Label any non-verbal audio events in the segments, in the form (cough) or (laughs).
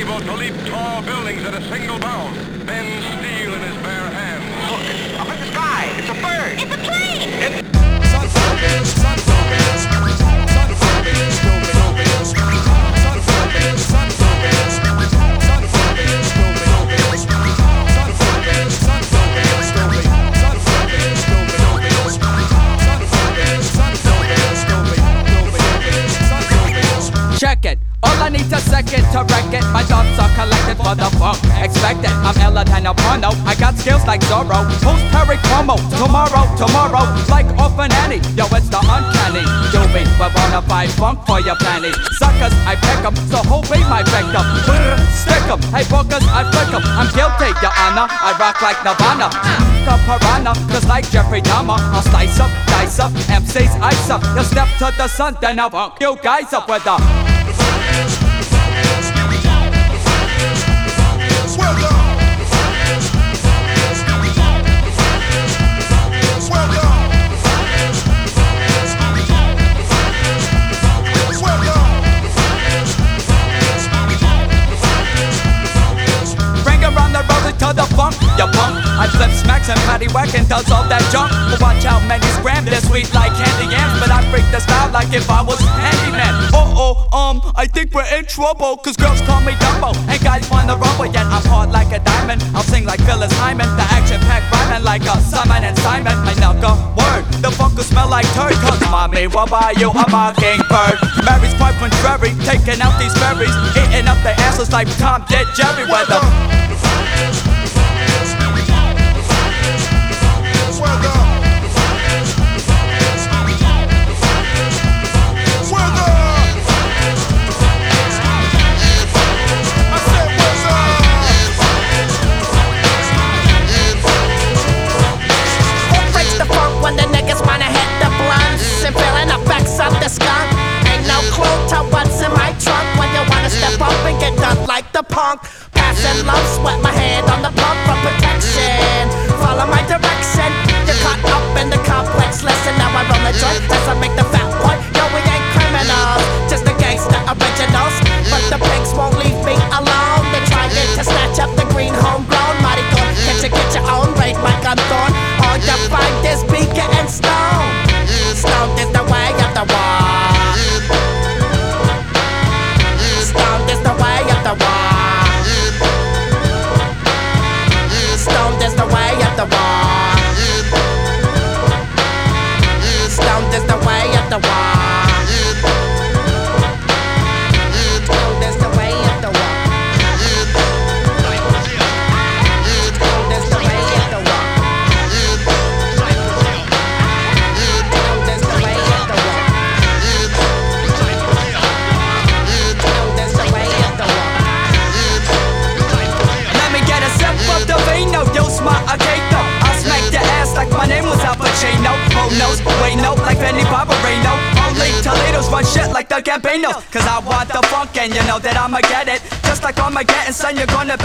able to leap tall buildings at a single bound, bend steel in his bare hands. Look, up in the sky. It's a bird. It's a plane! It's Son second to wreck it. My thoughts are collected for the. Expect it. I'm iller than a. I got skills like Zorro. Who's Terry Cuomo? Tomorrow, tomorrow. Like off an Annie. Yo, it's the uncanny. Do me, but wanna fight funk for your planet. Suckers, I pick 'em, so who be my victim? Stick 'em. Hey, bookers, I flick 'em. I'm guilty, your honor. I rock like Nirvana. A piranha, just like Jeffrey Dahmer. I'll slice up, dice up, MC's ice up. You step to the sun, then I'll funk you guys up with a. and and does all that junk. But watch how many scram this sweet like candy yams. But I freak the style like if I was handyman. Uh oh, um, I think we're in trouble. Cause girls call me Dumbo. And guys wanna rumble, yet I'm hard like a diamond. I'll sing like Phyllis Hyman. The action packed rhyming like a Simon and Simon. Knock a word. The will smell like turd. Cause mommy, what buy you a mockingbird? Mary's quite contrary. Taking out these berries. Eating up their asses like Tom did Jerry Weather. Punk. Passing love, sweat my hand on the pump for protection. Follow my direction. You're caught up in the complex. lesson. now I roll a joint as I make the fat point. Yo, we ain't criminals, just the gangster originals. But the pigs won't leave me alone. They're trying to snatch up the green homegrown. and you're gonna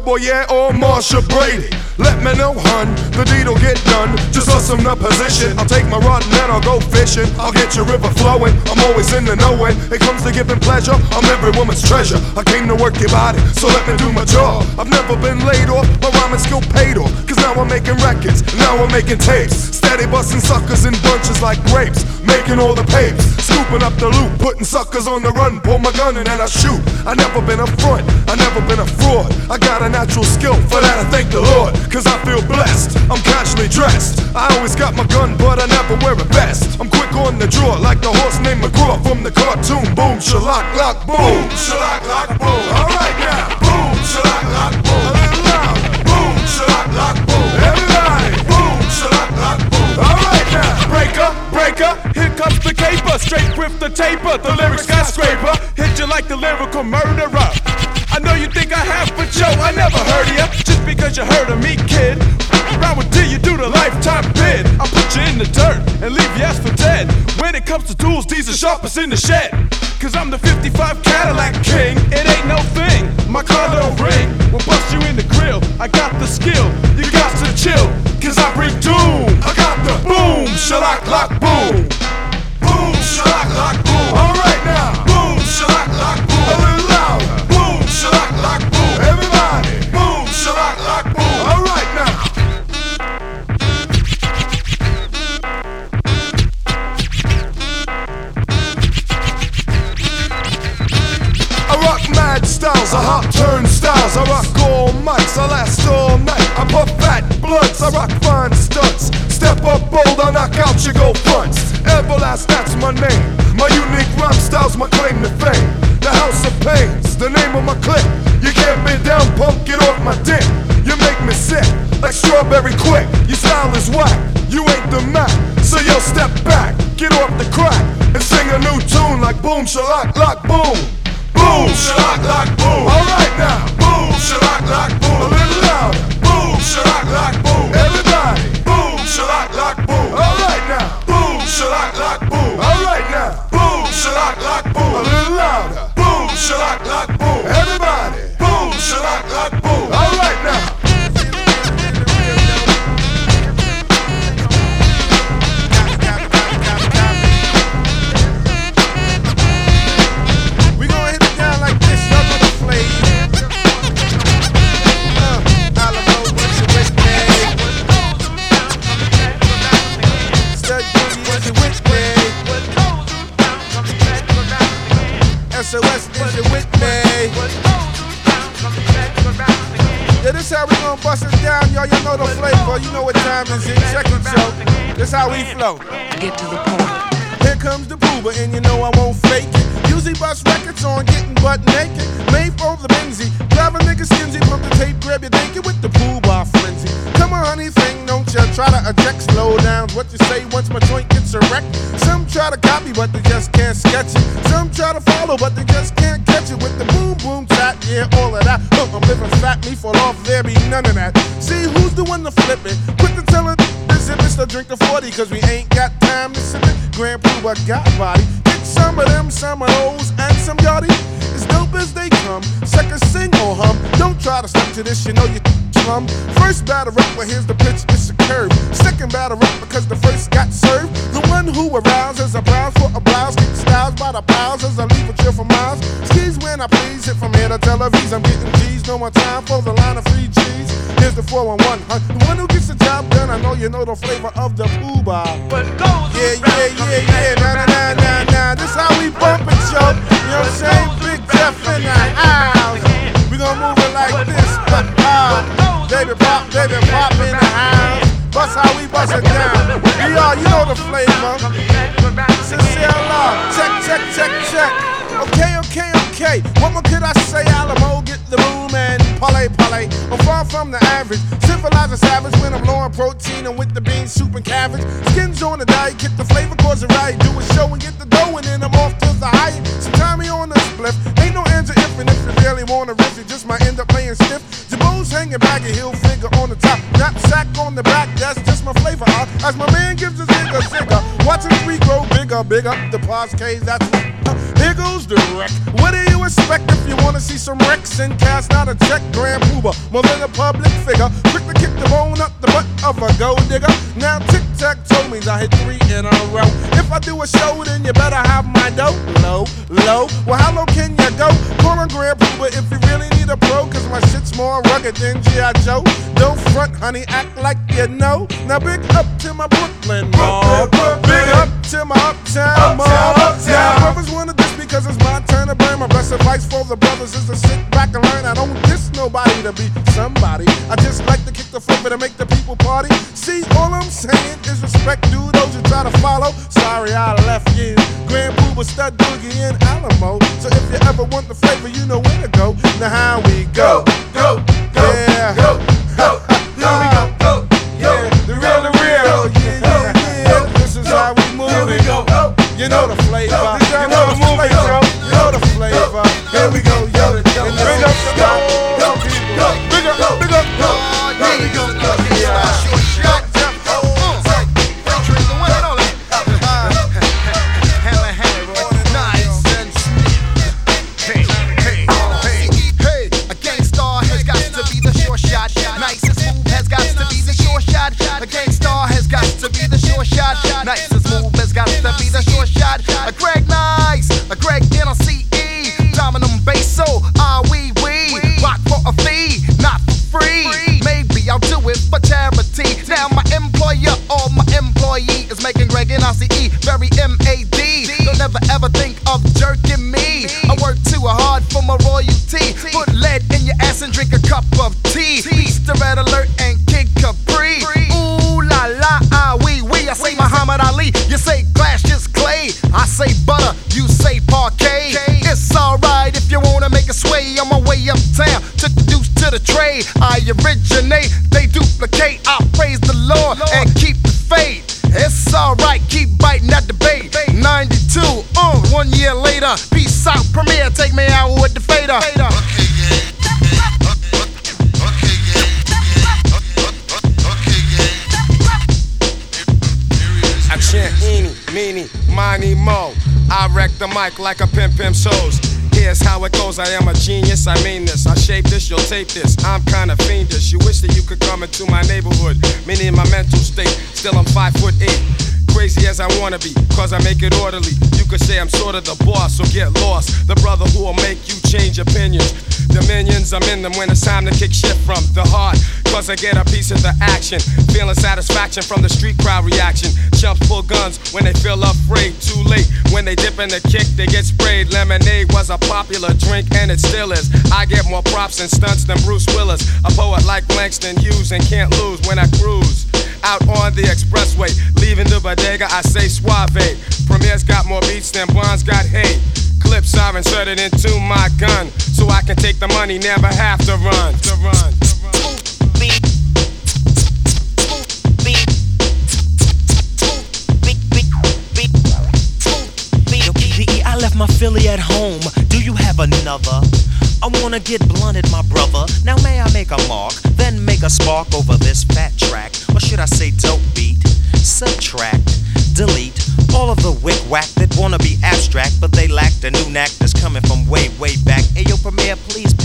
Boyer or Marcia Brady? Let me know, hun. the deed'll get done. Just hustle the position. I'll take my rod and then I'll go fishing. I'll get your river flowing. I'm always in the know when it comes to giving pleasure. I'm every woman's treasure. I came to work your body, so let me do my job. I've never been laid off, my rhyming skill paid off. Cause now I'm making records, now I'm making tapes. Steady busting suckers in bunches like grapes. Making all the papes, scooping up the loot, putting suckers on the run. Pull my gun and then I shoot. I never been a front, I never been a fraud. I got a natural skill, for that I thank the Lord. Cause I feel blessed, I'm casually dressed. I always got my gun, but I never wear a vest. I'm quick on the draw, like the horse named McGraw from the cartoon. Boom, shalak, lock, boom. Shalak, lock, boom. Alright now. Straight with the taper, the lyric skyscraper, hit you like the lyrical murderer. I know you think I have, but yo, I never heard of ya. Just because you heard of me, kid. Round with D, you do the lifetime bid. I put you in the dirt and leave you ass for dead. When it comes to tools, these are sharpest in the shed. Cause I'm the 55 Cadillac king, it ain't no thing. My car don't ring, we'll bust you in the grill. I got the skill, you got to chill. Cause I bring doom, I got the boom, shalak lock boom. Boom, shalak, lock, boom. Alright now. Boom, shalak, lock, boom. A little louder. Boom, shalak, lock, boom. Everybody. Boom, shalak, lock, boom. Alright now. I rock mad styles, I hop turnstiles, I rock all mics, I last all night. I puff fat blunts, I rock fine stunts. Step up bold, I knock out your go fronts. Everlast, that's my name. My unique rhyme style's my claim to fame. The House of Pains, the name of my clique. You can't be down, punk, get off my dick. You make me sick, like strawberry quick. Your style is whack, you ain't the Mac. So yo, step back, get off the crack, and sing a new tune like boom, shalak, lock, boom. Boom, shalak, lock, boom. Alright now. Boom, shalak, lock, boom. A little louder. Boom, shalak, lock, boom. Everybody. Boom, shalak, lock, boom. Boom, shalak, lock, boom. Alright now. Boom, shalak, lock, boom. A little louder. Boom, shalak, lock, Yeah, we gonna bust it down, y'all. You know the flavor. You know what time is it. Second show. This how we flow. Get to the point. Here comes the Puba, and you know I won't fake it. Usually bust records on getting butt naked. Made for the Benzie. Drive a nigga skinzy, pump the tape, grab your naked with the pool bar frenzy. Come on, honey, thing, don't ya try to eject slow down. What you say once my joint gets erect? Some try to copy, but they just can't sketch it. Some try to follow, but they just can't catch it with the boom boom chat. Yeah, all of that. Look, I'm living fat, me fall off, there be none of that. See who's the one to flip it? Quit the telling this it's to drink the 40, cause we ain't got time to sip it. Grand Pooh, I got body. Get some of them, some of those, and some yachty. As dope as they come. Second single hum. Don't try to stick to this, you know you slum. First batter up, well here's the pitch, it's a curve. Second batter up because the first got served. The one who arouses a browse for a blouse. Styles by the piles as I leave a trail for miles. When I please, hit from here to Tel. I'm getting G's, no more time for the line of free G's. Here's the 411, huh? The one who gets the job done, I know you know the flavor of the Puba. Yeah, yeah, yeah, yeah. Nah, nah, nah, nah. This how we bump it, yo. You know what I'm saying? Big Jeff in the house. We gon' move it like this. But, uh, baby pop, baby pop in the house. Bust how we bust it down. Yeah, you know the flavor. Far from the average. Civilized and savage when I'm low on protein and with the beans, soup, and cabbage. Skins on the diet, get the flavor, cause it right. Do a show and get the dough, and then I'm off to the high. Sometime me on the spliff. Ain't no answer if and if you really wanna riff, you just might end up playing stiff. Jabos hanging back, a heel finger on the top. Knapsack on the back, that's just my flavor. Uh, as my man gives a zigger, zigger. Watching nigga. Big up the Poscades, that's what. Uh, here goes the wreck. What do you expect if you wanna see some wrecks and cast out a check? Grand Puba, more than a public figure. Quick to kick the bone up the butt of a gold digger. Now tic tac toe means I hit three in a row. If I do a show, then you better have my dough. Low, low. Well, how low can you go? Call on Grand Puba if you really need a pro, cause my shit's more rugged than G.I. Joe. Don't front, honey, act like you know. Now big up to my Brooklyn mob. Big up to my uptown mob. Now brothers wanna diss because it's my turn to burn. My best advice for the brothers is to sit back and learn. I don't diss nobody to be somebody. I just like to kick the flipper to make the people party. See, all I'm saying is respect do those who try to follow. Sorry I left you. Grand Puba Stud Boogie in Alamo. So if you ever want the flavor, you know where to go. Now how we go? Go, go, yeah. go, go. (laughs) Go, go, You know the flavor. You know the flavor. You know the flavor. Here we go, yo. Bring up the tape this. I'm kinda fiendish. You wish that you could come into my neighborhood. Meaning my mental state. Still I'm five foot eight. Crazy as I wanna be, cause I make it orderly. You could say I'm sort of the boss, so get lost. The brother who will make you change opinions. Dominions, I'm in them when it's time to kick shit from the heart. Cause I get a piece of the action. Feeling satisfaction from the street crowd reaction. Chumps pull guns when they feel afraid. Too late when they dip in the kick, they get sprayed. Lemonade was a popular drink and it still is. I get more props and stunts than Bruce Willis. A poet like Langston Hughes and can't lose when I cruise. Out on the expressway, leaving the bodega, I say suave. Premier's got more beats than Bonds got hate. Clips are inserted into my gun, so I can take the money, never have to run. To run. Philly at home. Do you have another? I wanna get blunted, my brother. Now may I make a mark, then make a spark over this fat track, or should I say dope beat? Subtract, delete all of the wick whack that wanna be abstract, but they lack the new knack that's coming from way, way back.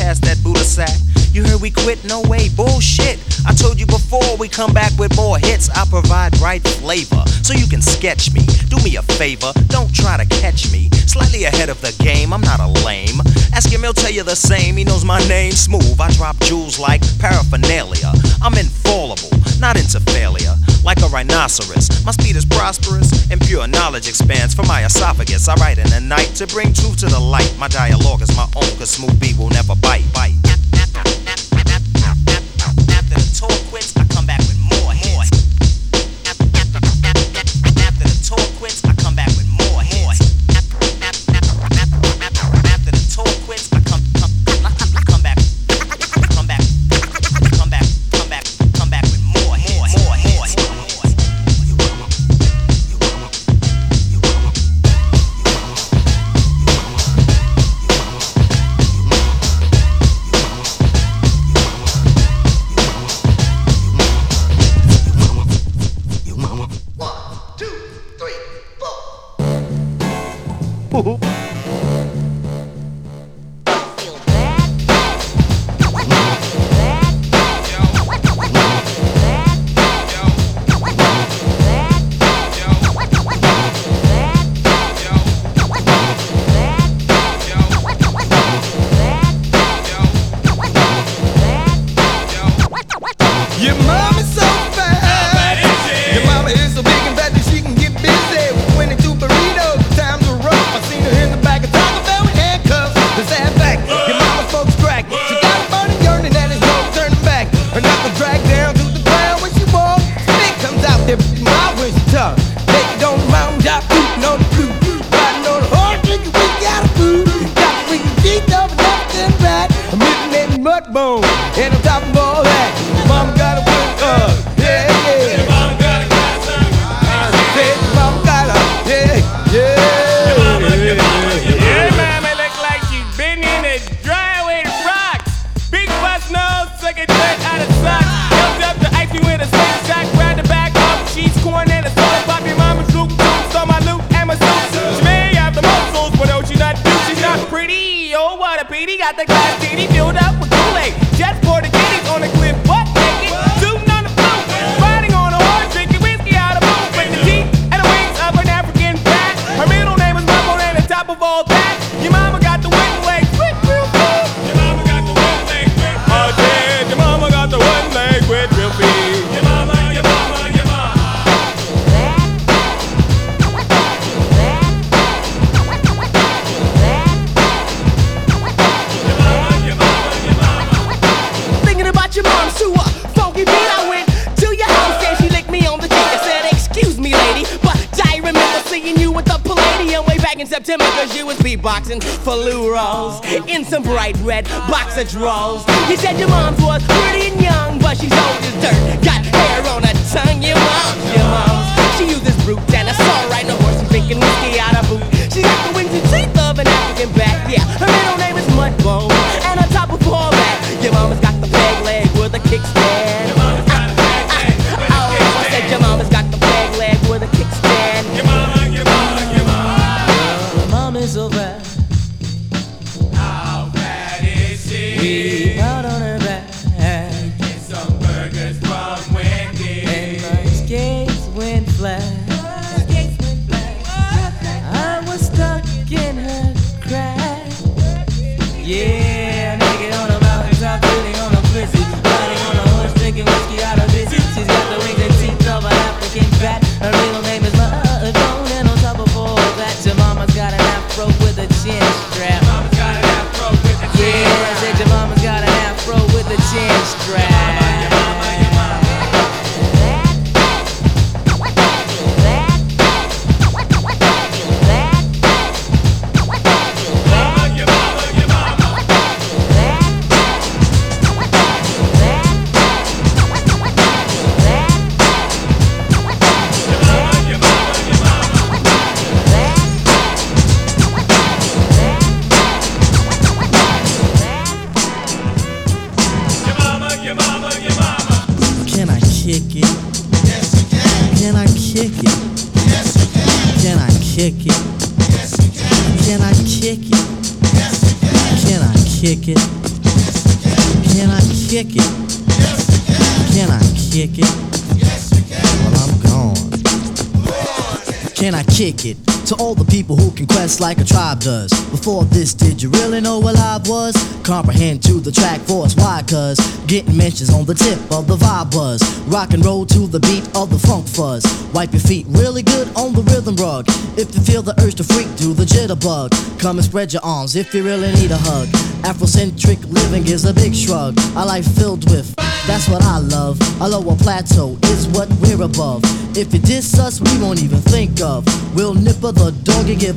Please that Buddha sack. You heard we quit? No way, bullshit. I told you before we come back with more hits. I provide right flavor, so you can sketch me. Do me a favor, don't try to catch me. Slightly ahead of the game, I'm not a lame. Ask him, he'll tell you the same. He knows my name, smooth. I drop jewels like paraphernalia. I'm infallible, not into failure. Like a rhinoceros, my speed is prosperous, and pure knowledge expands for my esophagus. I write in the night to bring truth to the light. My dialogue is my own, cause smooth B will never bite. bite. bright red box of drawers. You said your mom's was pretty and young, but she's old as dirt. Got who quest like a tribe does. Before this, did you really know what I was? Comprehend to the track force, why? Cuz getting mentions on the tip of the vibe buzz. Rock and roll to the beat of the funk fuzz. Wipe your feet really good on the rhythm rug. If you feel the urge to freak, do the jitterbug. Come and spread your arms if you really need a hug. Afrocentric living is a big shrug. A life filled with, that's what I love. A lower plateau is what we're above. If you diss us, we won't even think of. We'll nipper the dog and give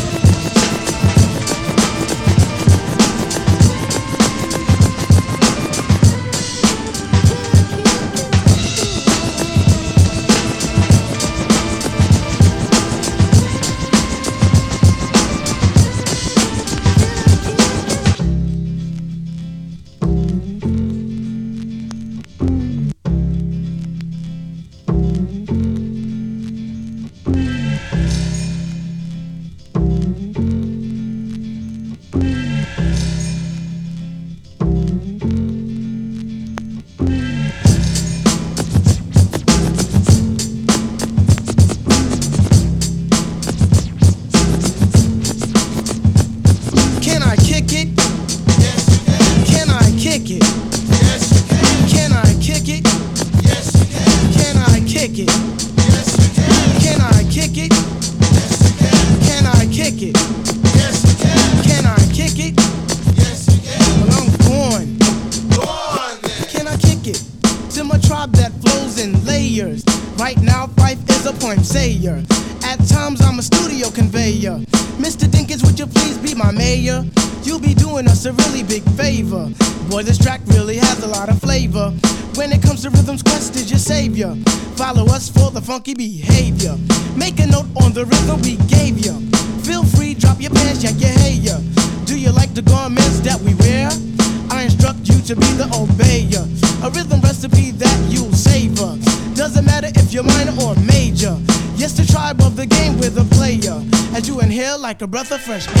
Of fresh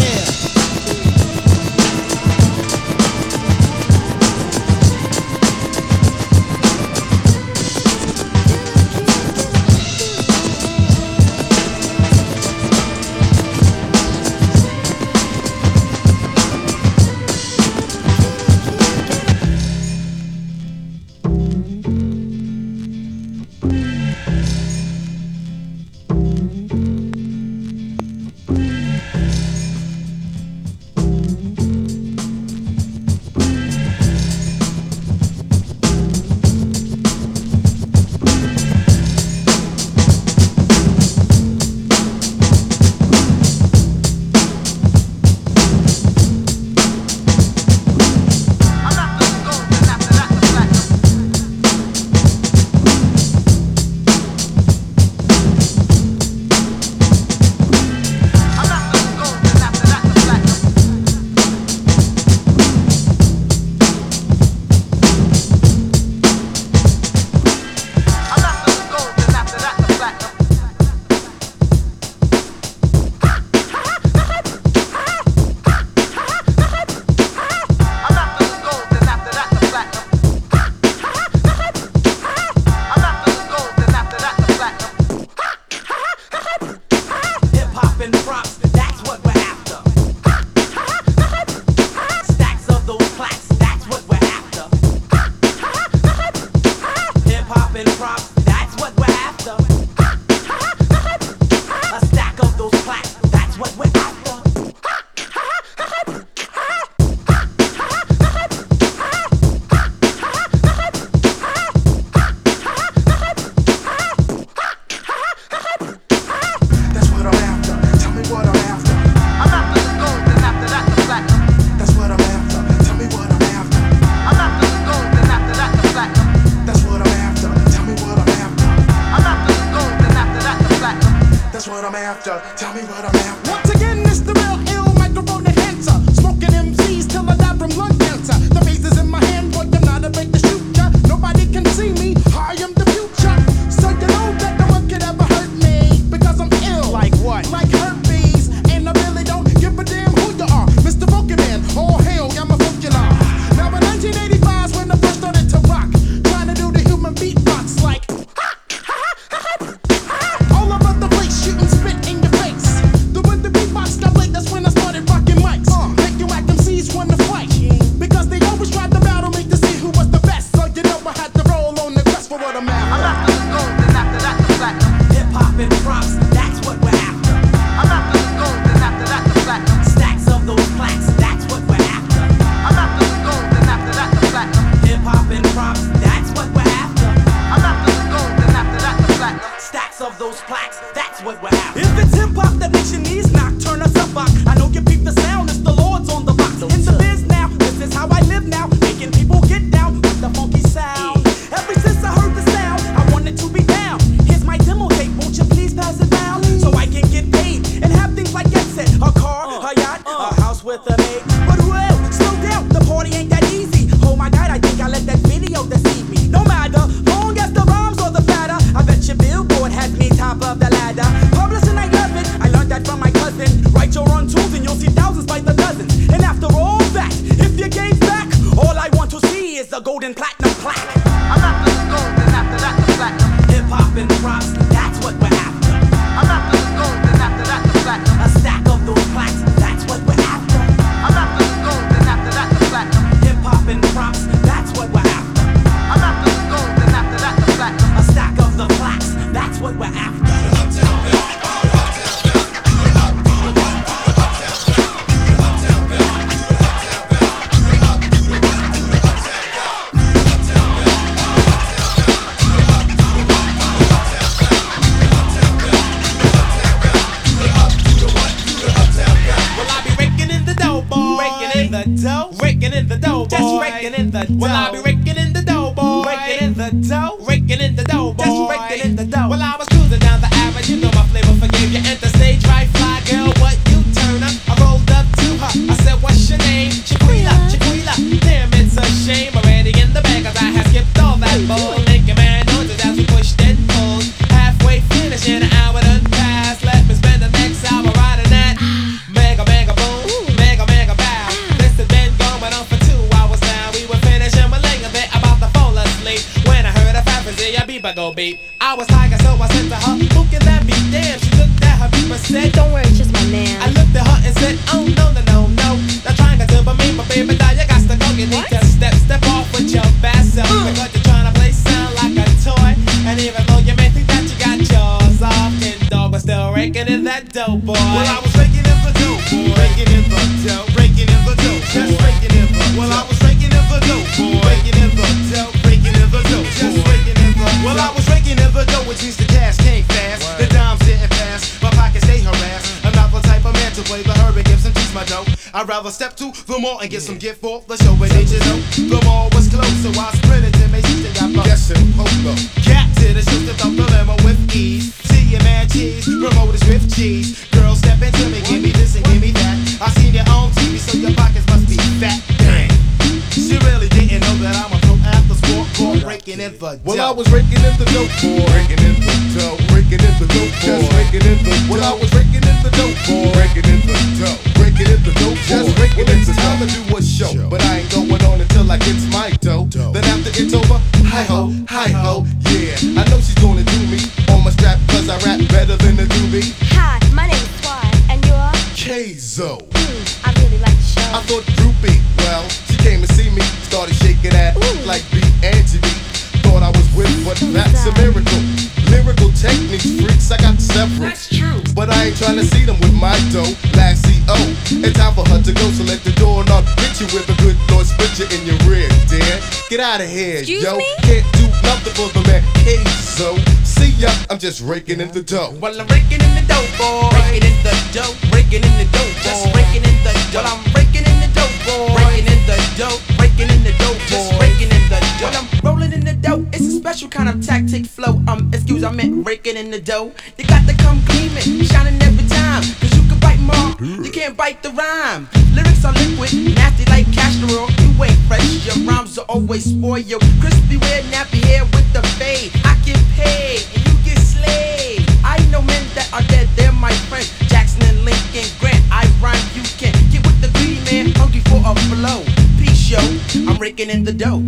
I'd rather step to the mall and get some gift for the show, but did you know the mall was closed, so I sprinted to Macy's and got my Yes, and Polo. To the shoot up the limo with ease. See your man cheese, promoters with cheese. Girls step into me, give me this and give me that. I seen you on TV, so your pockets must be fat. Dang. She really didn't know that I'm a pro after sport, boy, breaking in the Well. I was raking in the dope boy. Raking in the dough. Raking in the dope boy. Just raking in the Well, I was raking in the dope boy. Raking in the dough. Raking in the dope Just raking in the time to do a show. But I ain't going on until I get my dough. Then after it's over, hi ho, hi ho, yeah. I know she's gonna do me on my strap cause I rap better than the doobie. Hi, my name's Swan, and you're? Kzo. Hmm, I really like the show. I thought Droopy, well, she came to see me, started shaking that like B. Angie Thought I was with, but that's a miracle. Lyrical techniques, freaks, I got several. That's true. But I ain't trying to see them with my dough. Last CO, it's time for her to go, so let the door knock. Hit you with a good Lord split you in your rear, dear. Get out of here, Excuse yo. me? Can't do nothing for the man. Kzo. See ya, I'm just raking in the dough. Well, I'm raking in the dough, boy. Raking in the dough, raking in the dough, just raking in the dough. Well, I'm raking in the dough, boy. Raking in the dough, raking in the dough, just raking in the dough. Well, I'm rolling in the dough. It's a special kind of tactic flow. Um, excuse, I meant raking in the dough. You got to come gleaming, shining every time. Cause you can bite more, you can't bite the rhyme. Lyrics are liquid, nasty like castor oil. You ain't fresh, your rhymes are always spoil. Crispy red, nappy hair with the fade. I get paid, and you get slayed. I know men that are dead, they're raking in the dough.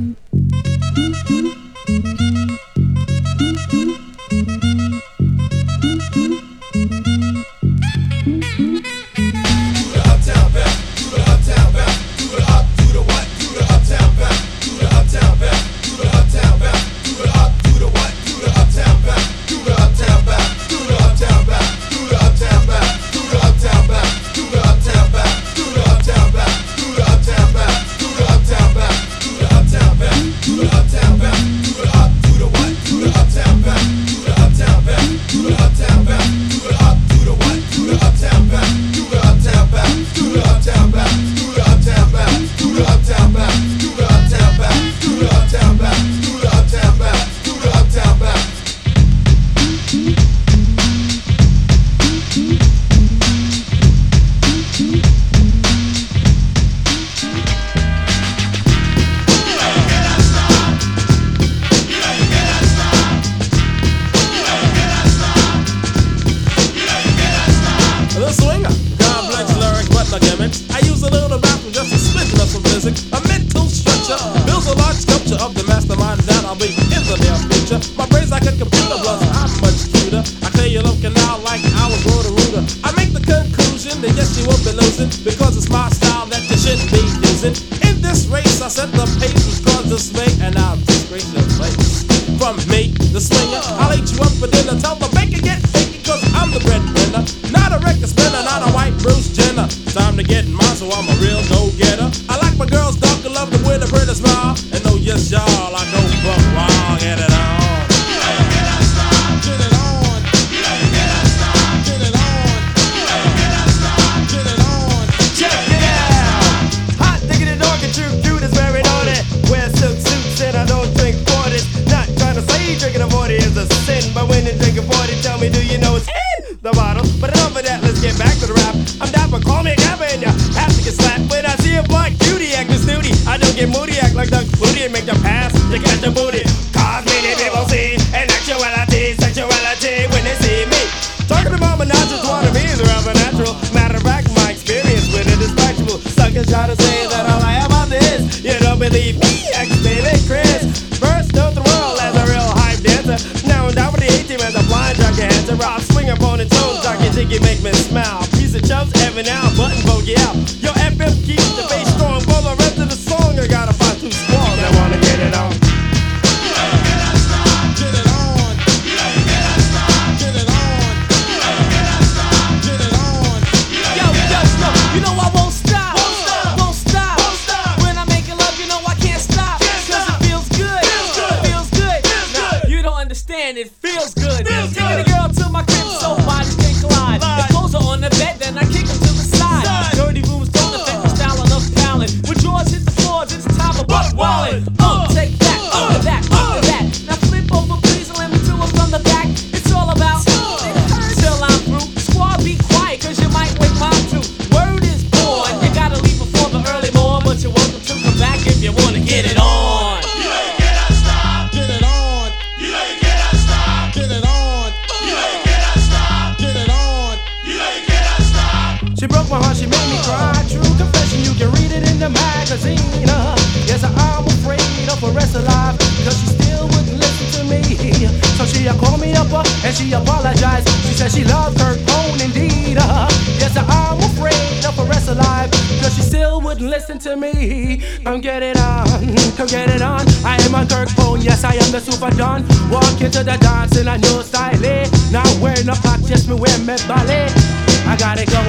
I got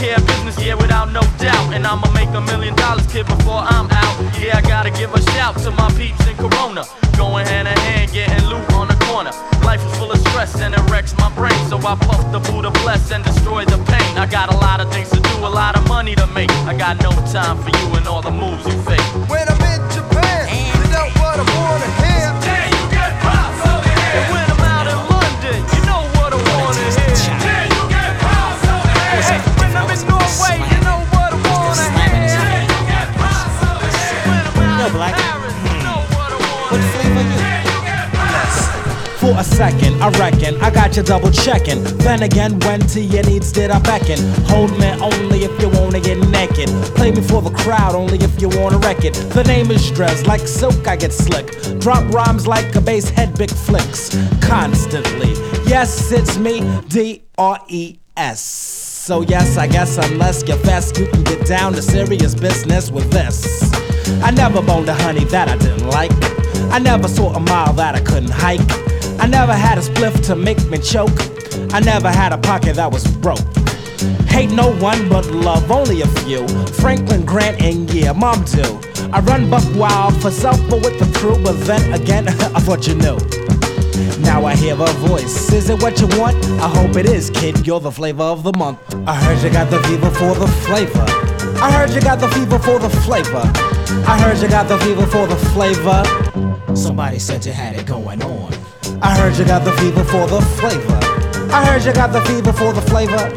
care of business, yeah, without no doubt. And I'ma make a million dollars, kid, before I'm out. Yeah, I gotta give a shout to my peeps in Corona. Going hand in hand, getting loot on the corner. Life is full of stress and it wrecks my brain. So I puff the Buddha bless and destroy the pain. I got a lot of things to do, a lot of money to make. I got no time for you and all the moves you fake. For a second, I reckon I got you double checking. Then again, when to your needs did I beckon? Hold me only if you wanna get naked. Play me for the crowd only if you wanna wreck it. The name is Dres, like silk I get slick. Drop rhymes like a bass head, big flicks. Constantly. Yes, it's me, D R E S. So yes, I guess unless you're fast, you can get down to serious business with this. I never boned a honey that I didn't like. I never saw a mile that I couldn't hike. I never had a spliff to make me choke. I never had a pocket that was broke. Hate no one but love only a few. Franklin Grant and yeah, mom too. I run buck wild for self but with the crew, but then again, (laughs) I thought you knew. Now I hear a voice. Is it what you want? I hope it is, kid. You're the flavor of the month. I heard you got the fever for the flavor. I heard you got the fever for the flavor. I heard you got the fever for the flavor. Somebody said you had it going on. I heard you got the fever for the flavor. I heard you got the fever for the flavor.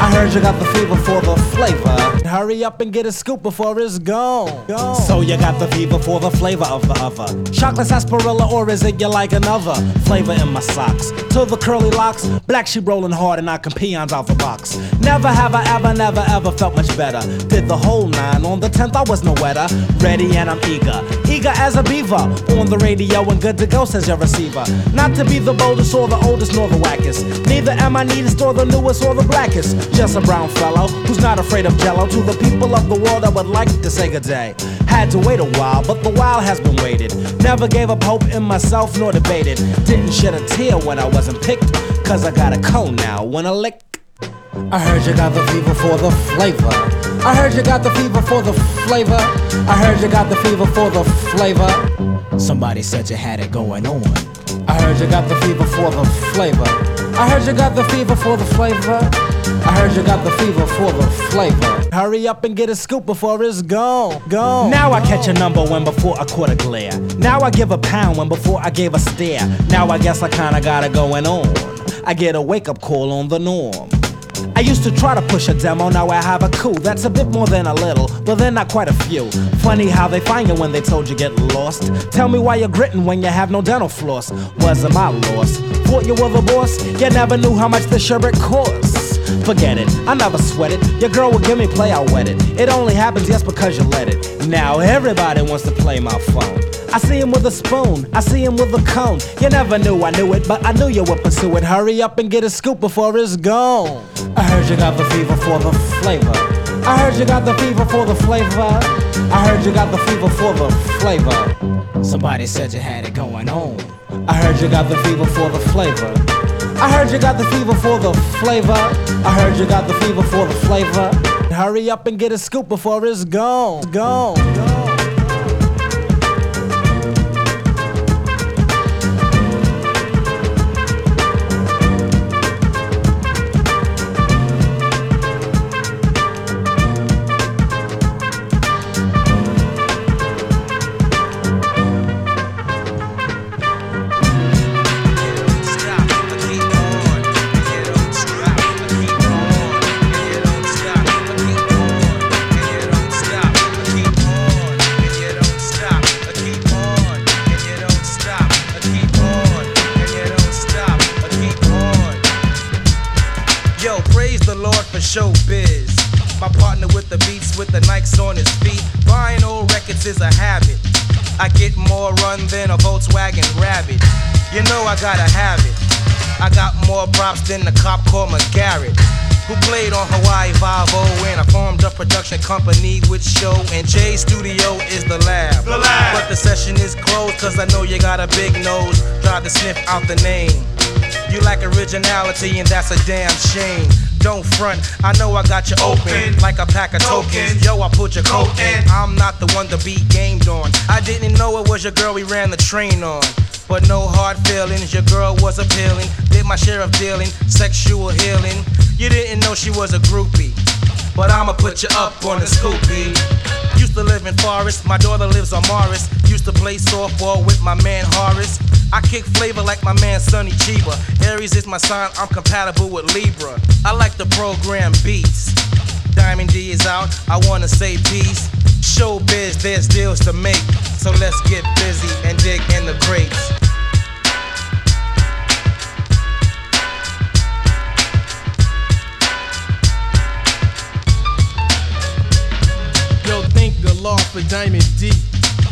I heard you got the fever for the flavor. Hurry up and get a scoop before it's gone. So you got the fever for the flavor of the other. Chocolate sarsaparilla, or is it you like another flavor in my socks? To the curly locks, black sheep rolling hard and knocking peons out the box. Never have I ever, never ever felt much better. Did the whole nine on the tenth, I was no wetter. Ready and I'm eager, eager as a beaver. On the radio and good to go, says your receiver. Not to be the boldest or the oldest nor the wackest. Neither am I neatest or the newest or the blackest. Just a brown fellow who's not afraid of jello. To the people of the world, I would like to say good day. Had to wait a while, but the while has been waited. Never gave up hope in myself nor debated. Didn't shed a tear when I wasn't picked. Cause I got a cone now when I lick. I heard you got the fever for the flavor. I heard you got the fever for the flavor. I heard you got the fever for the flavor. Somebody said you had it going on. I heard you got the fever for the flavor. I heard you got the fever for the flavor. I heard you got the fever for the flavor. Hurry up and get a scoop before it's gone. Gone. Now I catch a number when before I caught a glare. Now I give a pound when before I gave a stare. Now I guess I kinda got it going on. I get a wake up call on the norm. I used to try to push a demo, now I have a coup. That's a bit more than a little, but they're not quite a few. Funny how they find you when they told you get lost. Tell me why you're gritting when you have no dental floss. Wasn't my loss. Thought you were the boss, you never knew how much the sherbet costs. Forget it, I never sweat it. Your girl will give me play, I'll wet it. It only happens just because you let it. Now everybody wants to play my phone. I see him with a spoon, I see him with a cone. You never knew I knew it, but I knew you would pursue it. Hurry up and get a scoop before it's gone. I heard you got the fever for the flavor. I heard you got the fever for the flavor. I heard you got the fever for the flavor. Somebody said you had it going on. I heard you got the fever for the flavor. I heard you got the fever for the flavor. I heard you got the fever for the flavor. hurry up and get a scoop before it's gone. Gone. gone. Beats with the Nikes on his feet. Buying old records is a habit. I get more run than a Volkswagen Rabbit. You know I gotta have it. I got more props than the cop called McGarrett. Who played on Hawaii 5 and I formed a production company with show and J Studio is the lab. The lab. But the session is closed cause I know you got a big nose. Try to sniff out the name. You lack originality and that's a damn shame. Don't front, I know I got you open, like a pack of tokens. Yo, I put your coat in. I'm not the one to be gamed on. I didn't know it was your girl we ran the train on. But no hard feelings, your girl was appealing. Did my share of dealing, sexual healing. You didn't know she was a groupie. But I'ma put you up on the scoopy. Used to live in Forest, my daughter lives on Morris. Used to play softball with my man Horace. I kick flavor like my man Sonny Chiba. Aries is my sign, I'm compatible with Libra. I like the program beats. Diamond D is out, I wanna say peace. Showbiz, there's deals to make. So let's get busy and dig in the crates. The for Diamond D.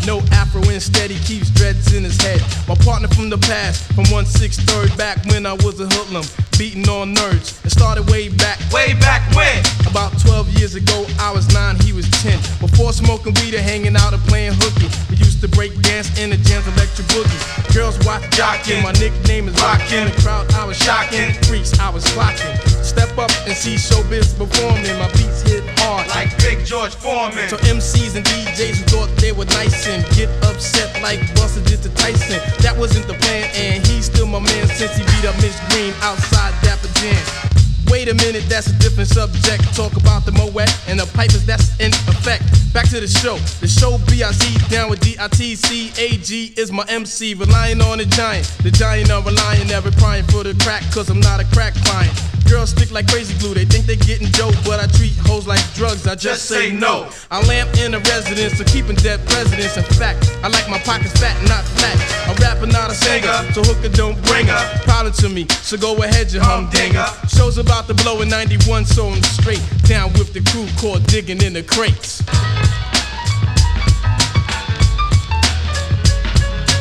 No afro instead, he keeps dreads in his head. My partner from the past, from 163rd back when I was a hoodlum, beating on nerds. It started way back. Way back when? About 12 years ago, I was 9, he was 10. Before smoking weed or hanging out and playing hooky, we used to break dance in the jams electric boogie. Girls watch jocking, my nickname is Rockin'. The crowd I was shocking, freaks I was clocking. Step up and see showbiz performing, my beats hit Like Big George Foreman. So MCs and DJs who thought they were nice and get upset like Buster did to Tyson. That wasn't the plan, and he's still my man since he beat up Mitch Green outside Dapper Dan. Wait a minute, that's a different subject. Talk about the Moet and the pipers that's in effect. Back to the show. The show BIZ down with DITC. AG is my MC, relying on the giant. The giant of relying, never crying for the crack, cause I'm not a crack client. Girls stick like crazy glue, they think they getting dope, but I treat hoes like drugs, I just, say no. I lamp in a residence, so keeping dead presidents. In fact, I like my pockets fat, not flat. A rapper, not a singer, so hooker don't bring her. Problem to me, so go ahead, you humdinger. Show's about to blow in 91, so I'm straight down with the crew called digging in the crates.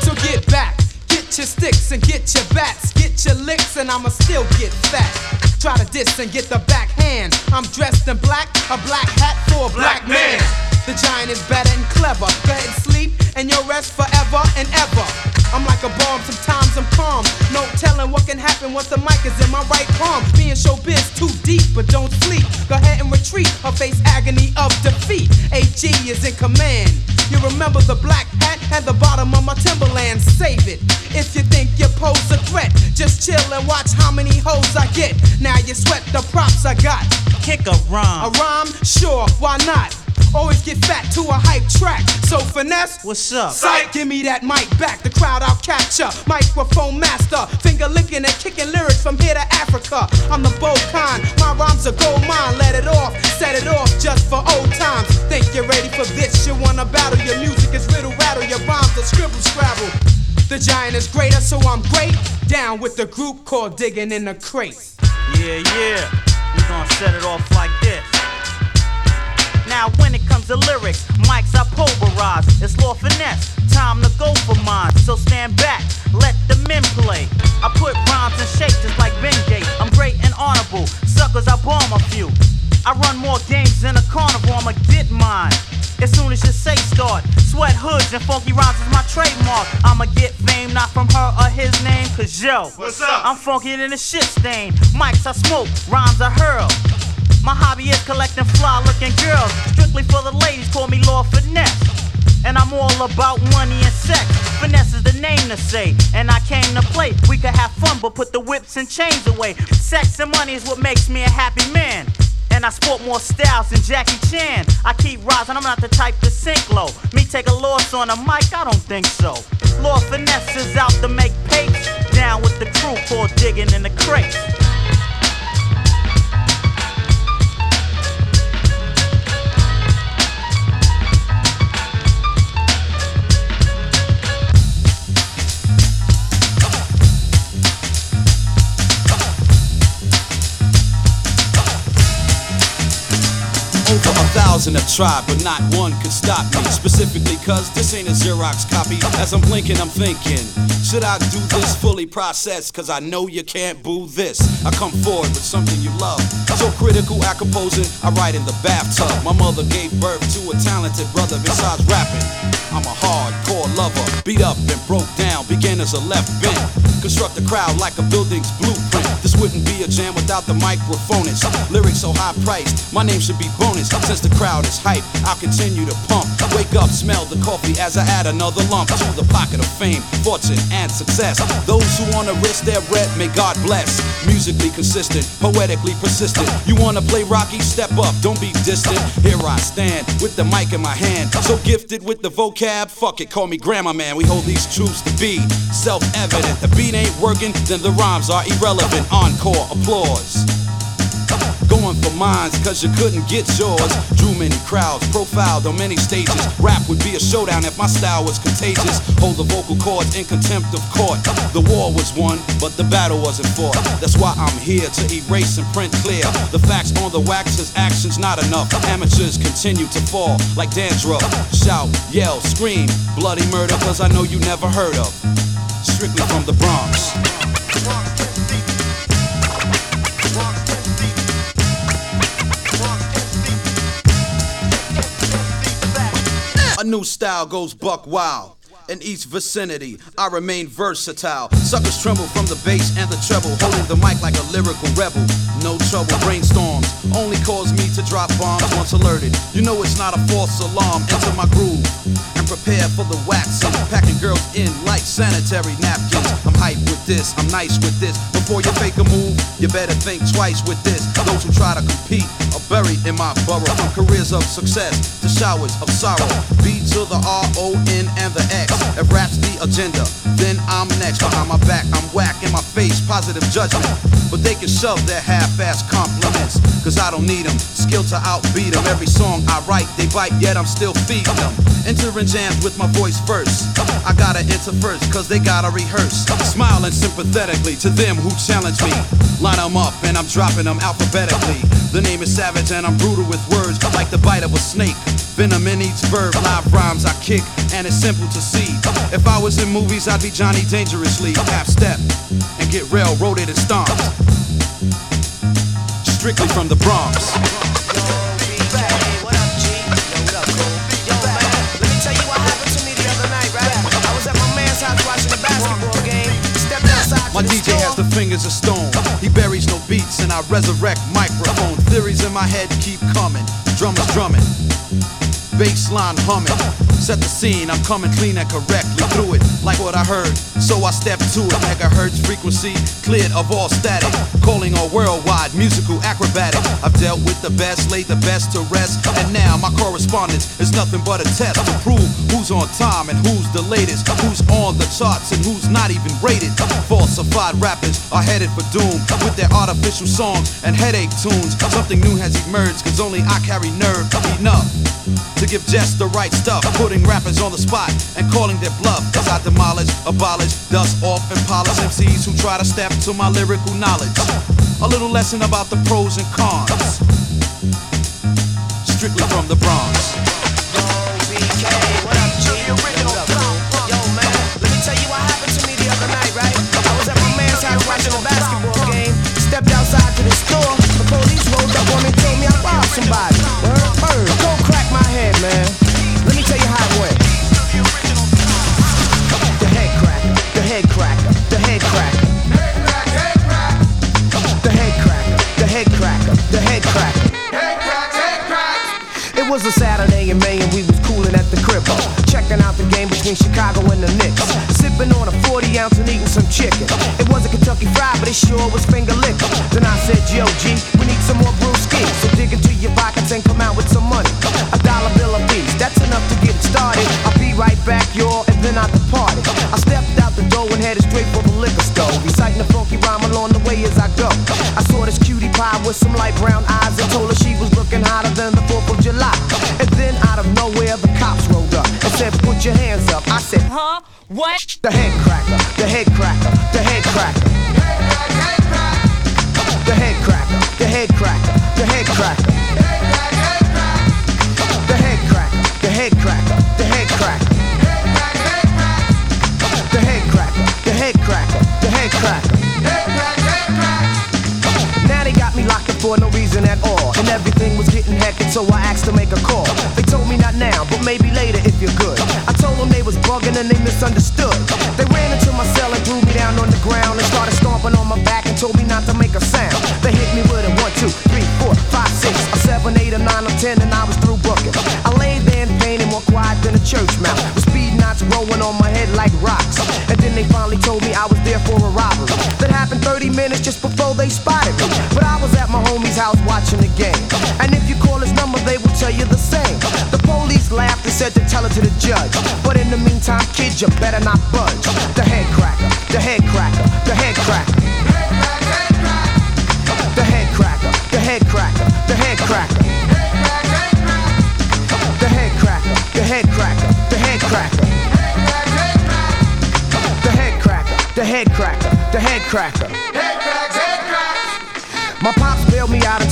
So get back, get your sticks and get your bats, get your licks, and I'ma still get fat. Try to diss and get the backhand. I'm dressed in black, a black hat for a black, man. The giant is better and clever. Go ahead and sleep, and you'll rest forever and ever. I'm like a bomb, sometimes I'm calm. No telling what can happen once the mic is in my right palm. Being showbiz too deep, but don't sleep. Go ahead and retreat, or face agony of defeat. AG is in command. You remember the black hat and the bottom of my Timberland. Save it. If you think you pose a threat, just chill and watch how many hoes I get. Now you sweat the props I got. Kick a rhyme. A rhyme? Sure, why not? Always get fat to a hype track. So finesse, what's up? Sight, give me that mic back. The crowd I'll capture. Microphone master, finger licking and kicking lyrics from here to Africa. I'm the bold kind. My rhymes are gold mine. Let it off, set it off Giant is greater, so I'm great. Down with the group called Digging in the Crate. Yeah, yeah, we gonna set it off like this. Now, when it comes to lyrics, mics I pulverize. It's Lord Finesse, time to go for mine. So stand back, let the men play. I put rhymes in shape just like Ben Gate. I'm great and honorable, suckers I bomb a few. I run more games than a carnival, I'ma get mine. As soon as you say start, sweat hoods and funky rhymes is my trademark. I'ma get fame not from her or his name, cause yo, What's up? I'm funkier than a shit stain. Mics I smoke, rhymes I hurl. My hobby is collecting fly looking girls. Strictly for the ladies, call me Lord Finesse. And I'm all about money and sex. Finesse is the name to say, and I came to play. We could have fun, but put the whips and chains away. Sex and money is what makes me a happy man. And I sport more styles than Jackie Chan. I keep rising, I'm not the type to sink low. Me take a loss on a mic, I don't think so. Lord Finesse is out to make papes. Down with the crew called digging in the crates. Thousand have tried, but not one could stop me. Specifically, cause this ain't a Xerox copy. As I'm blinking, I'm thinking, should I do this fully processed? Cause I know you can't boo this. I come forward with something you love. So critical at composing, I write in the bathtub. My mother gave birth to a talented brother besides rapping. I'm a hardcore lover, beat up and broke down, began as a left bent. Construct a crowd like a building's blueprint. This wouldn't be a jam without the microphonist. Lyrics so high priced, my name should be bonus. Since the crowd is hype, I'll continue to pump. Wake up, smell the coffee as I add another lump to the pocket of fame, fortune, and success. Those who wanna risk their bread, may God bless. Musically consistent, poetically persistent. You wanna play Rocky? Step up, don't be distant. Here I stand with the mic in my hand. So gifted with the vocab, fuck it, call me Grandma Man. We hold these truths to be self evident. The beat ain't working, then the rhymes are irrelevant. Encore, applause. Going for mines, cause you couldn't get yours. Drew many crowds, profiled on many stages. Rap would be a showdown if my style was contagious. Hold the vocal cords in contempt of court. The war was won, but the battle wasn't fought. That's why I'm here to erase and print clear. The facts on the wax is actions not enough. Amateurs continue to fall like dandruff. Shout, yell, scream, bloody murder, cause I know you never heard of. Strictly from the Bronx. A new style goes buck wild. In each vicinity, I remain versatile. Suckers tremble from the bass and the treble, holding the mic like a lyrical rebel. No trouble, brainstorms only cause me to drop bombs once alerted. You know it's not a false alarm. Enter my groove prepare for the waxing. Packing girls in like sanitary napkins. I'm hype with this, I'm nice with this. Before you fake a move, you better think twice with this. Those who try to compete are buried in my burrow. From careers of success to showers of sorrow. B to the R O N and the X. If rap's the agenda, then I'm next. Behind my back, I'm whack in my face, positive judgment. But they can shove their half-ass compliments, cause I don't need them. Skill to outbeat them. Every song I write, they bite, yet I'm still feeding them. Entering jams with my voice first. I gotta enter first, cause they gotta rehearse. Smiling sympathetically to them who challenge me. Line them up, and I'm dropping them alphabetically. The name is Savage, and I'm brutal with words like the bite of a snake. Venom in each verb, live rhymes I kick, and it's simple to see. If I was in movies, I'd be Johnny Dangerously. Half step and get railroaded and stomped. Strictly from the Bronx. My DJ has the fingers of stone. He buries no beats, and I resurrect microphone. Theories in my head keep coming. Drummers drumming. Baseline humming. Set the scene, I'm coming clean and correctly through it, like what I heard. So I step to it. Megahertz frequency cleared of all static. Calling all worldwide musical acrobatic. I've dealt with the best, laid the best to rest. And now my correspondence is nothing but a test to prove who's on time and who's the latest. Who's on the charts and who's not even rated. Falsified rappers are headed for doom with their artificial songs and headache tunes. Something new has emerged, cause only I carry nerve enough to give just the right stuff. Putting rappers on the spot and calling their bluff as I demolish, abolish, dust off, and polish MCs who try to step to my lyrical knowledge. A little lesson about the pros and cons. Strictly from the Bronx. sure was misunderstood.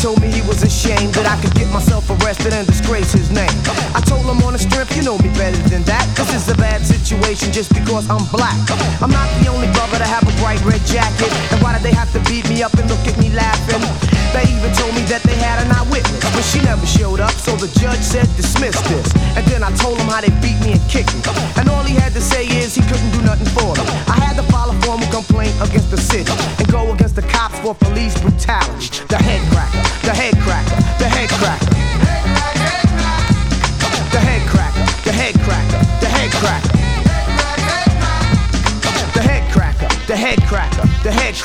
told me he was ashamed that I could get myself arrested and disgrace his name. I told him on the strip, you know me better than that. This is a bad situation just because I'm black. I'm not the only brother to have a bright red jacket. And why did they have to beat me up and look at me laughing? They even told me that they had an eyewitness, but she never showed up, so the judge said dismiss this. And then I told him how they beat me and kicked me. And all he had to say is he couldn't do nothing for me. I had to file a formal complaint against the city and go against the cops for police brutality. The head cracker.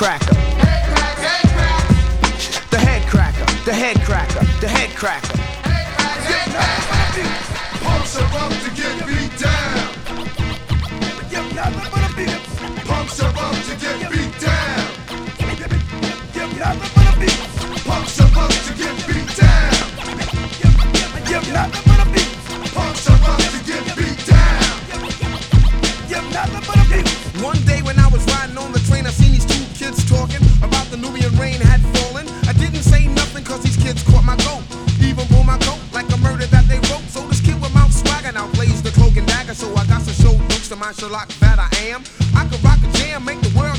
cracker. Head head crack. The head cracker, the head cracker, the head cracker. Head crack, Punks jump up to get beat down. Punks jump up to get beat down. Punks jump up to get beat down. Punks jump up to get beat down. One day talking about the Nubian rain had fallen. I didn't say nothing cause these kids caught my goat. Even pulled my coat like a murder that they wrote. So this kid with mouth swagger now plays the cloak and dagger. So I got some show books to my Sherlock that I am. I could rock a jam, make the world.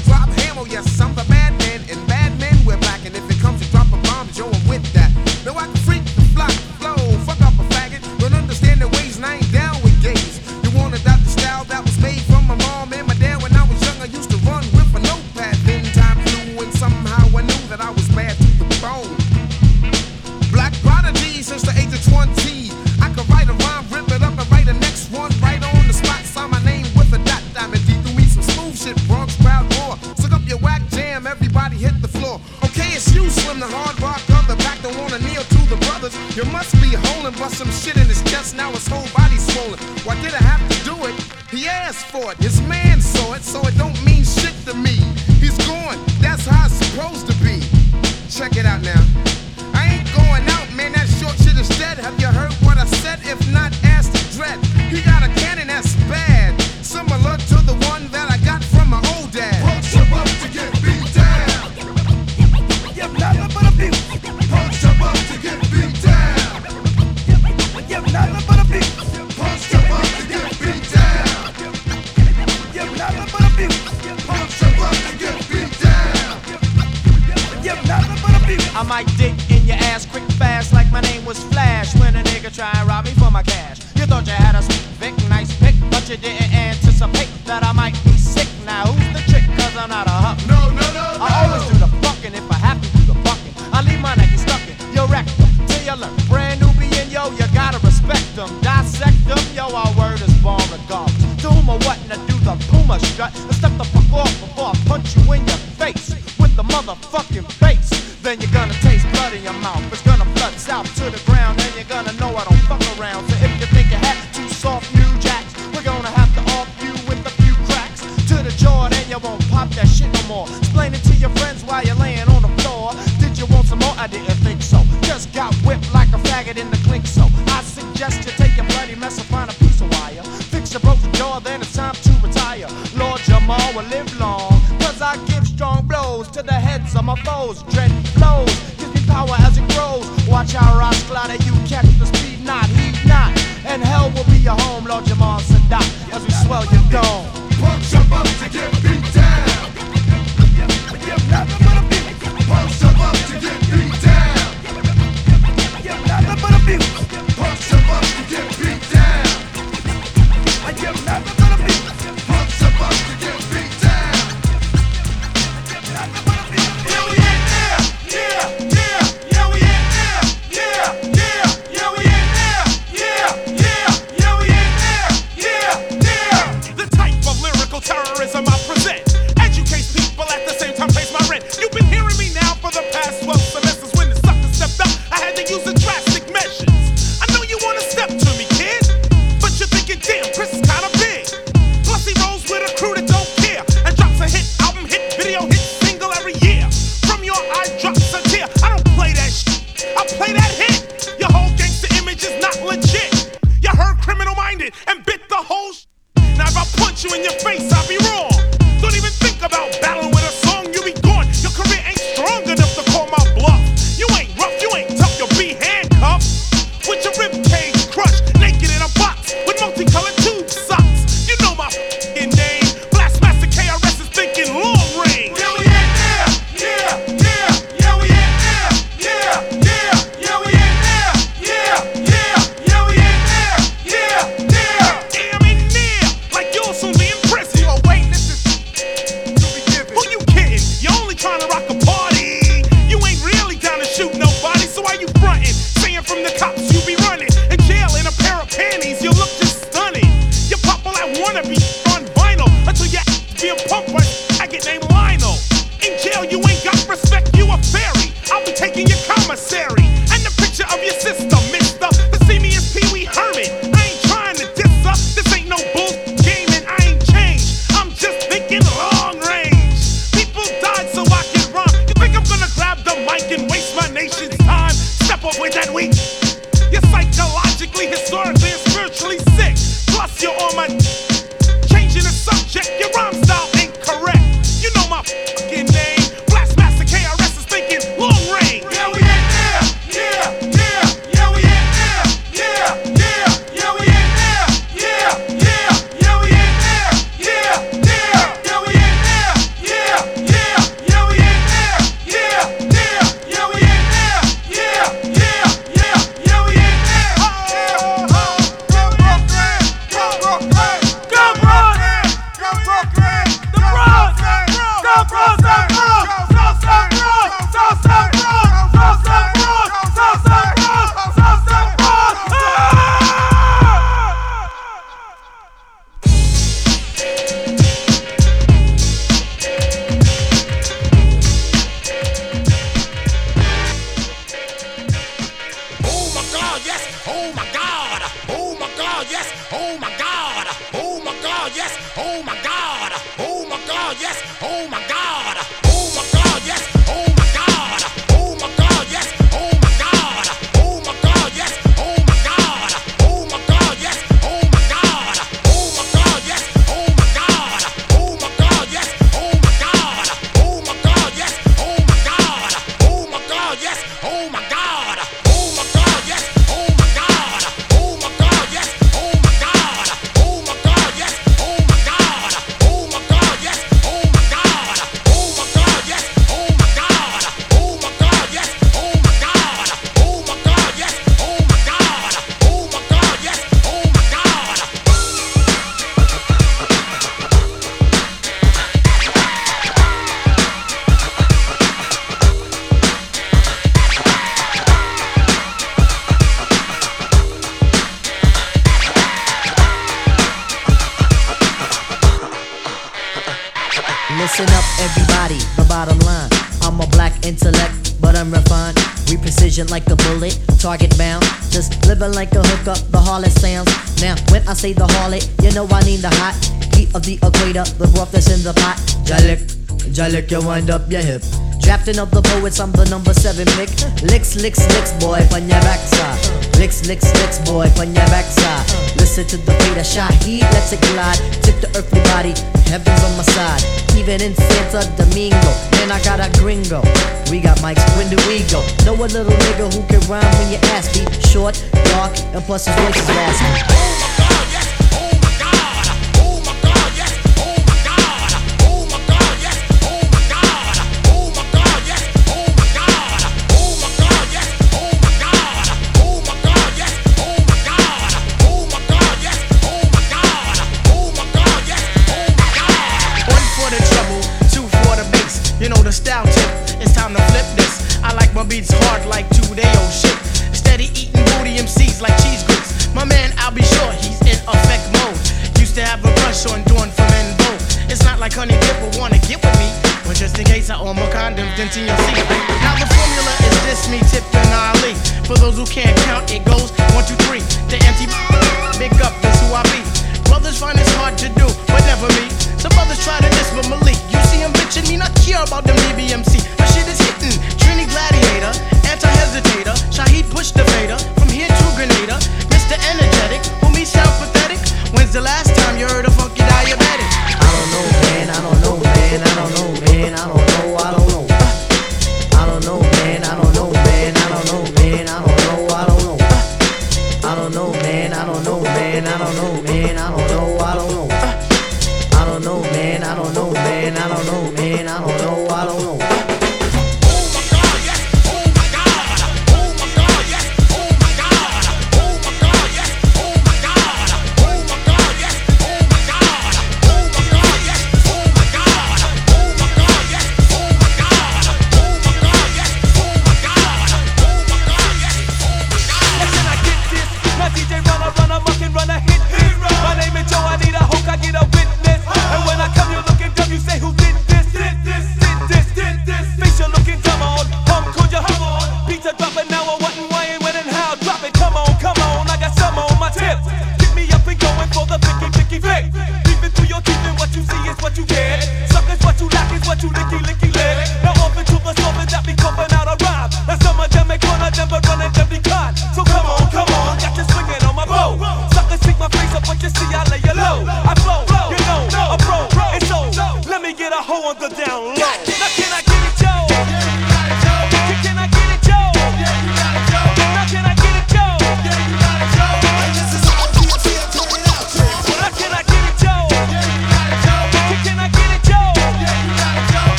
living like a hookup, the harlot sounds. Now, when I say the harlot, you know I mean the hot heat of the equator, the broth that's in the pot. Jalik, Jalek, you wind up your hip. Drafting up the poets, I'm the number seven mic. Licks, licks, licks, boy, on your backside. Licks, licks, licks, boy, on your backside. Listen to the beat of Shaheed, let's it glide. Tip the earthly body, heaven's on my side. Even in Santo Domingo, and I got a gringo. We got mics, when do we go? Know a little nigga who can rhyme when you ask me. Short, dark, and plus his voice is raspy.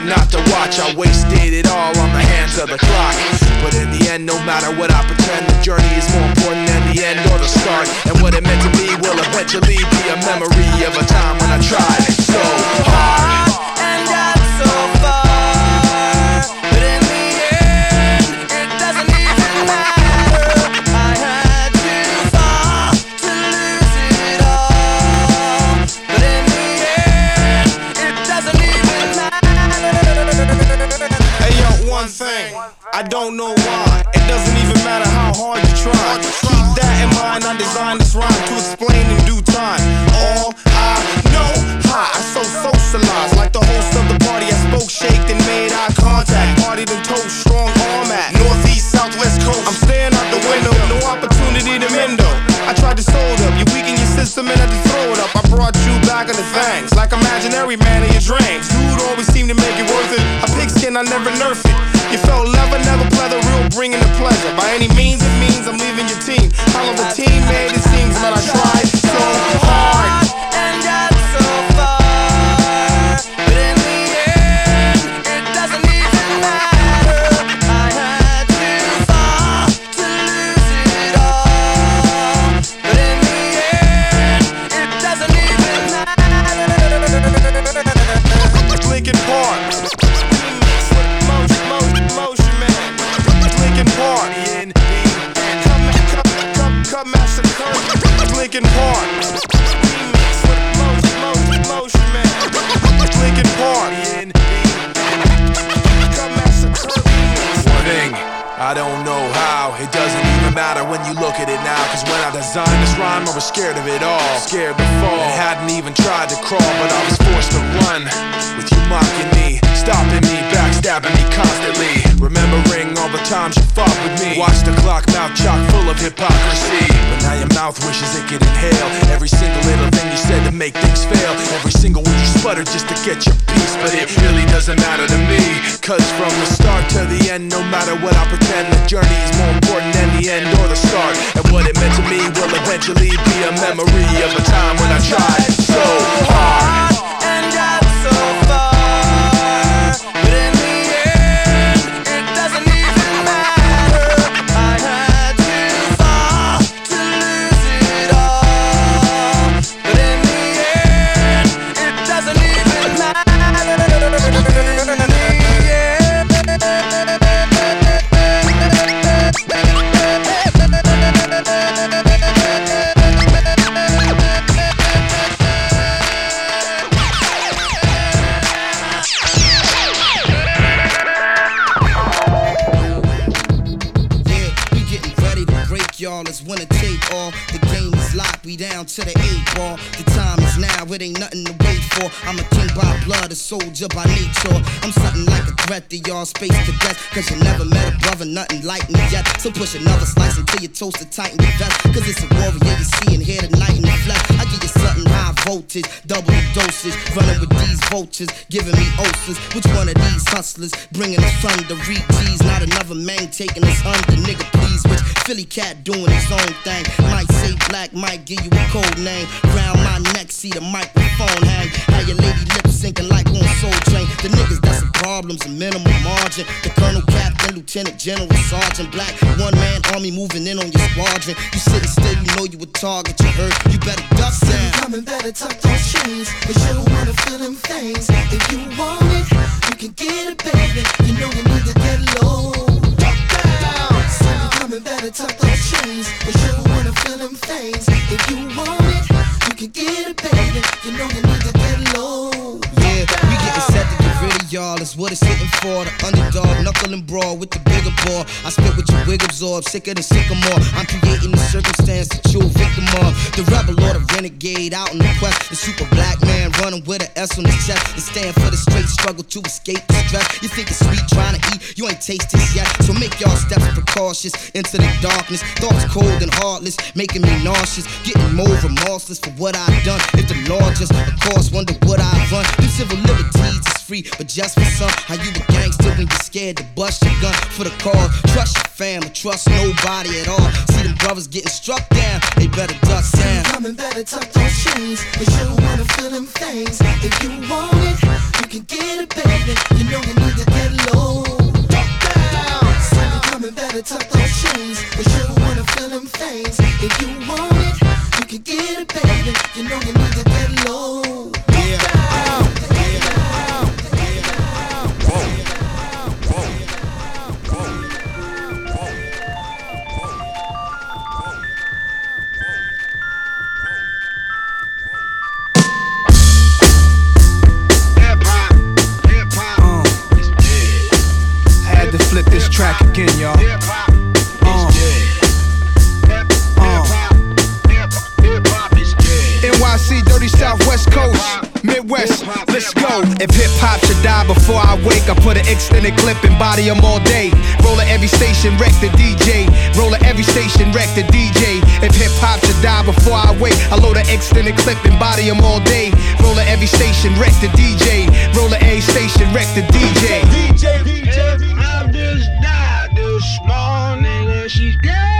Trying not to watch. I wasted it all on the hands of the clock. But in the end, no matter what I pretend, the journey is more important than the end or the start. And what it meant to me will eventually be a memory of a time when I tried so hard. Strong arm at northeast, southwest coast. I'm staring out the window, no opportunity to mend up. I tried to sold up, you weaken your system and had to throw it up. I brought you back in the fangs, like imaginary man in your dreams. Dude always seemed to make it worth it. I A pigskin, I never nerf it. You felt leather, never pleather, real bringing the pleasure. By any means, it means was scared of it all. Scared to fall. And hadn't even tried to crawl, but I was forced to run. With you mocking me, stopping me, backstabbing me times you fought with me. Watch the clock, mouth chock full of hypocrisy. But now your mouth wishes it could inhale every single little thing you said to make things fail. Every single word you sputtered just to get your piece. But it really doesn't matter to me. Cause from the start to the end, no matter what I pretend, the journey is more important than the end or the start. And what it meant to me will eventually be a memory of a time when I tried so hard. Soldier by nature. I'm something like a threat to y'all space cadets. Cause you never met a brother, nothing like me yet. So push another slice until you toast it tighten your vest. Cause it's a warrior you see and hear tonight in the flesh. I give you something high voltage, double dosage. Running with these vultures, giving me ulcers. Which one of these hustlers bringing us thunder? Read G's, not another man taking us under. Nigga, please, which Philly cat doing his own thing. Might say black, might give you a code name. Round my neck, see the microphone hang. How your lady lip syncing like on Soul Train. The niggas that's some problems, a minimum margin. The colonel, captain, lieutenant, general, sergeant, black. One man army moving in on your squadron. You sitting still, you know you a target. You heard, you better duck down. Coming better tuck those chains, cause you wanna feel them things. If you want it, you can get it, baby. You know you need to get low. Duck down. So you coming better tuck those chains, cause you wanna feel them things. If you want it, can get it, baby. You know you need to get low. Yeah, we getting set to get rid of y'all is what it's hitting for. The underdog, knuckle and brawl with the bigger ball. I spit with your wig absorb, sicker than sycamore. I'm creating the circumstance that you're a victim of. The rebel or the renegade out in the quest. The super black man running with an S on his chest. And stand for the straight struggle to escape the stress. You think it's sweet trying to eat, you ain't taste this yet. So make y'all steps precautious into the darkness. Thoughts cold and heartless, making me nauseous. Getting more remorseless for what I've done. If the law just, of course, wonder what I've run. Them civil liberties is free, but just for some. How you a gangster when you're scared to bust your gun for the cause? Trust your family, trust nobody at all. See them brothers getting struck down, they better dust down. Coming better tuck those chains, cause you wanna feel them things. If you want it, you can get it, baby. You know you need to get low. Down. So you coming better tuck those chains, cause you wanna feel them things. If you want it, you can get it, baby. You know you need to get low. Uh, had to flip this track again, y'all. NYC, dirty Southwest Coast, Midwest, let's go. If hip hop should die before I wake, I put an extended clip and body 'em all day. Roll at every station, wreck the DJ. Roll at every station, wreck the DJ. If hip hop should die before I wake, I load an extended clip and body 'em all day. Roll at every station, wreck the DJ. Roll at every station, wreck the DJ. DJ, DJ, I just died this morning and she's dead.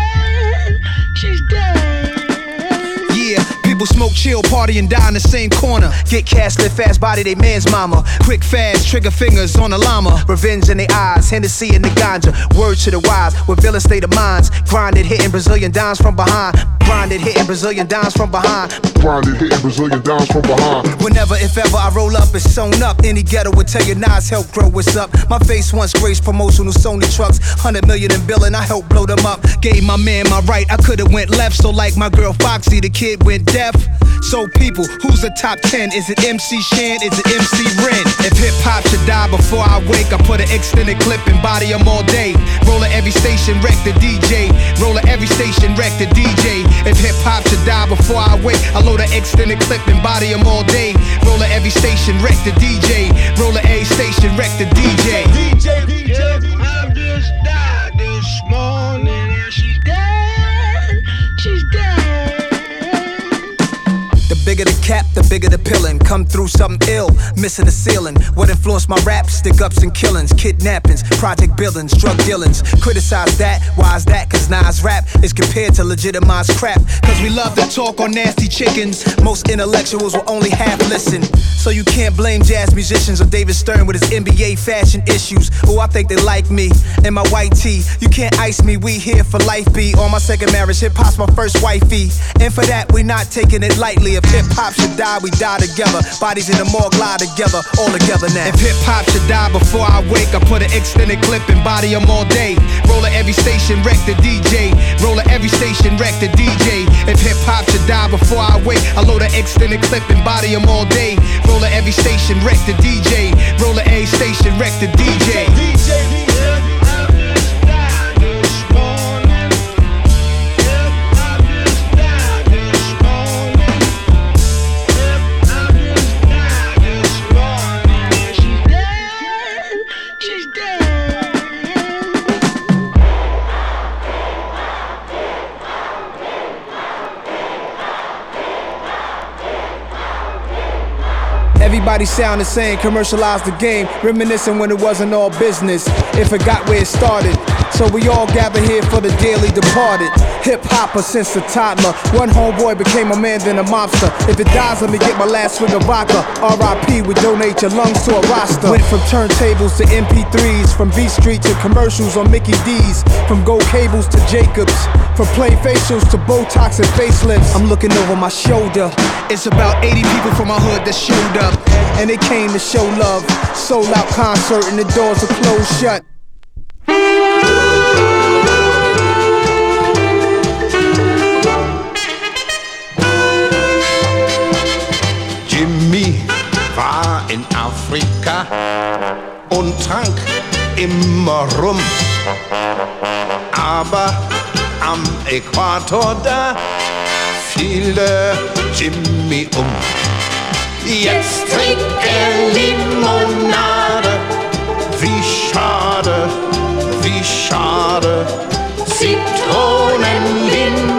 People smoke, chill, party, and die in the same corner. Get cash, live fast, body they man's mama. Quick, fast, trigger fingers on the llama. Revenge in their eyes, Hennessy in the ganja. Word to the wise, with villain state of minds. Grinded, hitting Brazilian dimes from behind. Grinded, hitting Brazilian dimes from behind. Grinded, hitting Brazilian dimes from behind. Whenever, if ever, I roll up, it's sewn up. Any ghetto would tell you Nas help grow what's up. My face once graced promotional Sony trucks. 100 million in billing, I helped blow them up. Gave my man my right, I could've went left. So like my girl Foxy, the kid went deaf. So people, who's the top 10? Is it MC Shan? Is it MC Ren? If hip hop should die before I wake, I put an extended clip and body 'em all day. Roll at every station, wreck the DJ. Roll at every station, wreck the DJ. If hip hop should die before I wake, I load an extended clip and body 'em all day. Roll at every station, wreck the DJ. Roll at station, wreck the DJ. DJ, DJ, I just died this morning bigger the cap, the bigger the pillin'. Come through something ill, missing the ceiling. What influenced my rap? Stick ups and killings, kidnappings, project buildings, drug dealings. Criticize that, why is that? Cause Nas rap is compared to legitimized crap. Cause we love to talk on nasty chickens. Most intellectuals will only half listen. So you can't blame jazz musicians or David Stern with his NBA fashion issues. Oh, I think they like me and my white tee. You can't ice me, we here for life be. On my second marriage, hip hop's my first wifey. And for that, we not taking it lightly. Hip hop should die, we die together. Bodies in the morgue lie together, all together now. If hip hop should die before I wake, I put an extended clip and body 'em all day. Roll at every station, wreck the DJ. Roll at every station, wreck the DJ. If hip hop should die before I wake, I load an extended clip and body 'em all day. Roll at every station, wreck the DJ. Roll at every station, wreck the DJ. She's Everybody sound the same, commercialize the game, reminiscing when it wasn't all business. If it got where it started. So we all gather here for the dearly departed. Hip hopper since a toddler. One homeboy became a man, then a mobster. If it dies, let me get my last swig of vodka. RIP, we donate your lungs to a roster. Went from turntables to MP3s, from Beat Street to commercials on Mickey D's, from gold cables to Jacobs, from plain facials to Botox and facelifts. I'm looking over my shoulder. It's about 80 people from my hood that showed up, and they came to show love. Sold out concert and the doors are closed shut. in Afrika und trank immer rum. Aber am Äquator da fiel Jimmy um. Jetzt trinkt er Limonade, wie schade, wie schade, Zitronenlimonade.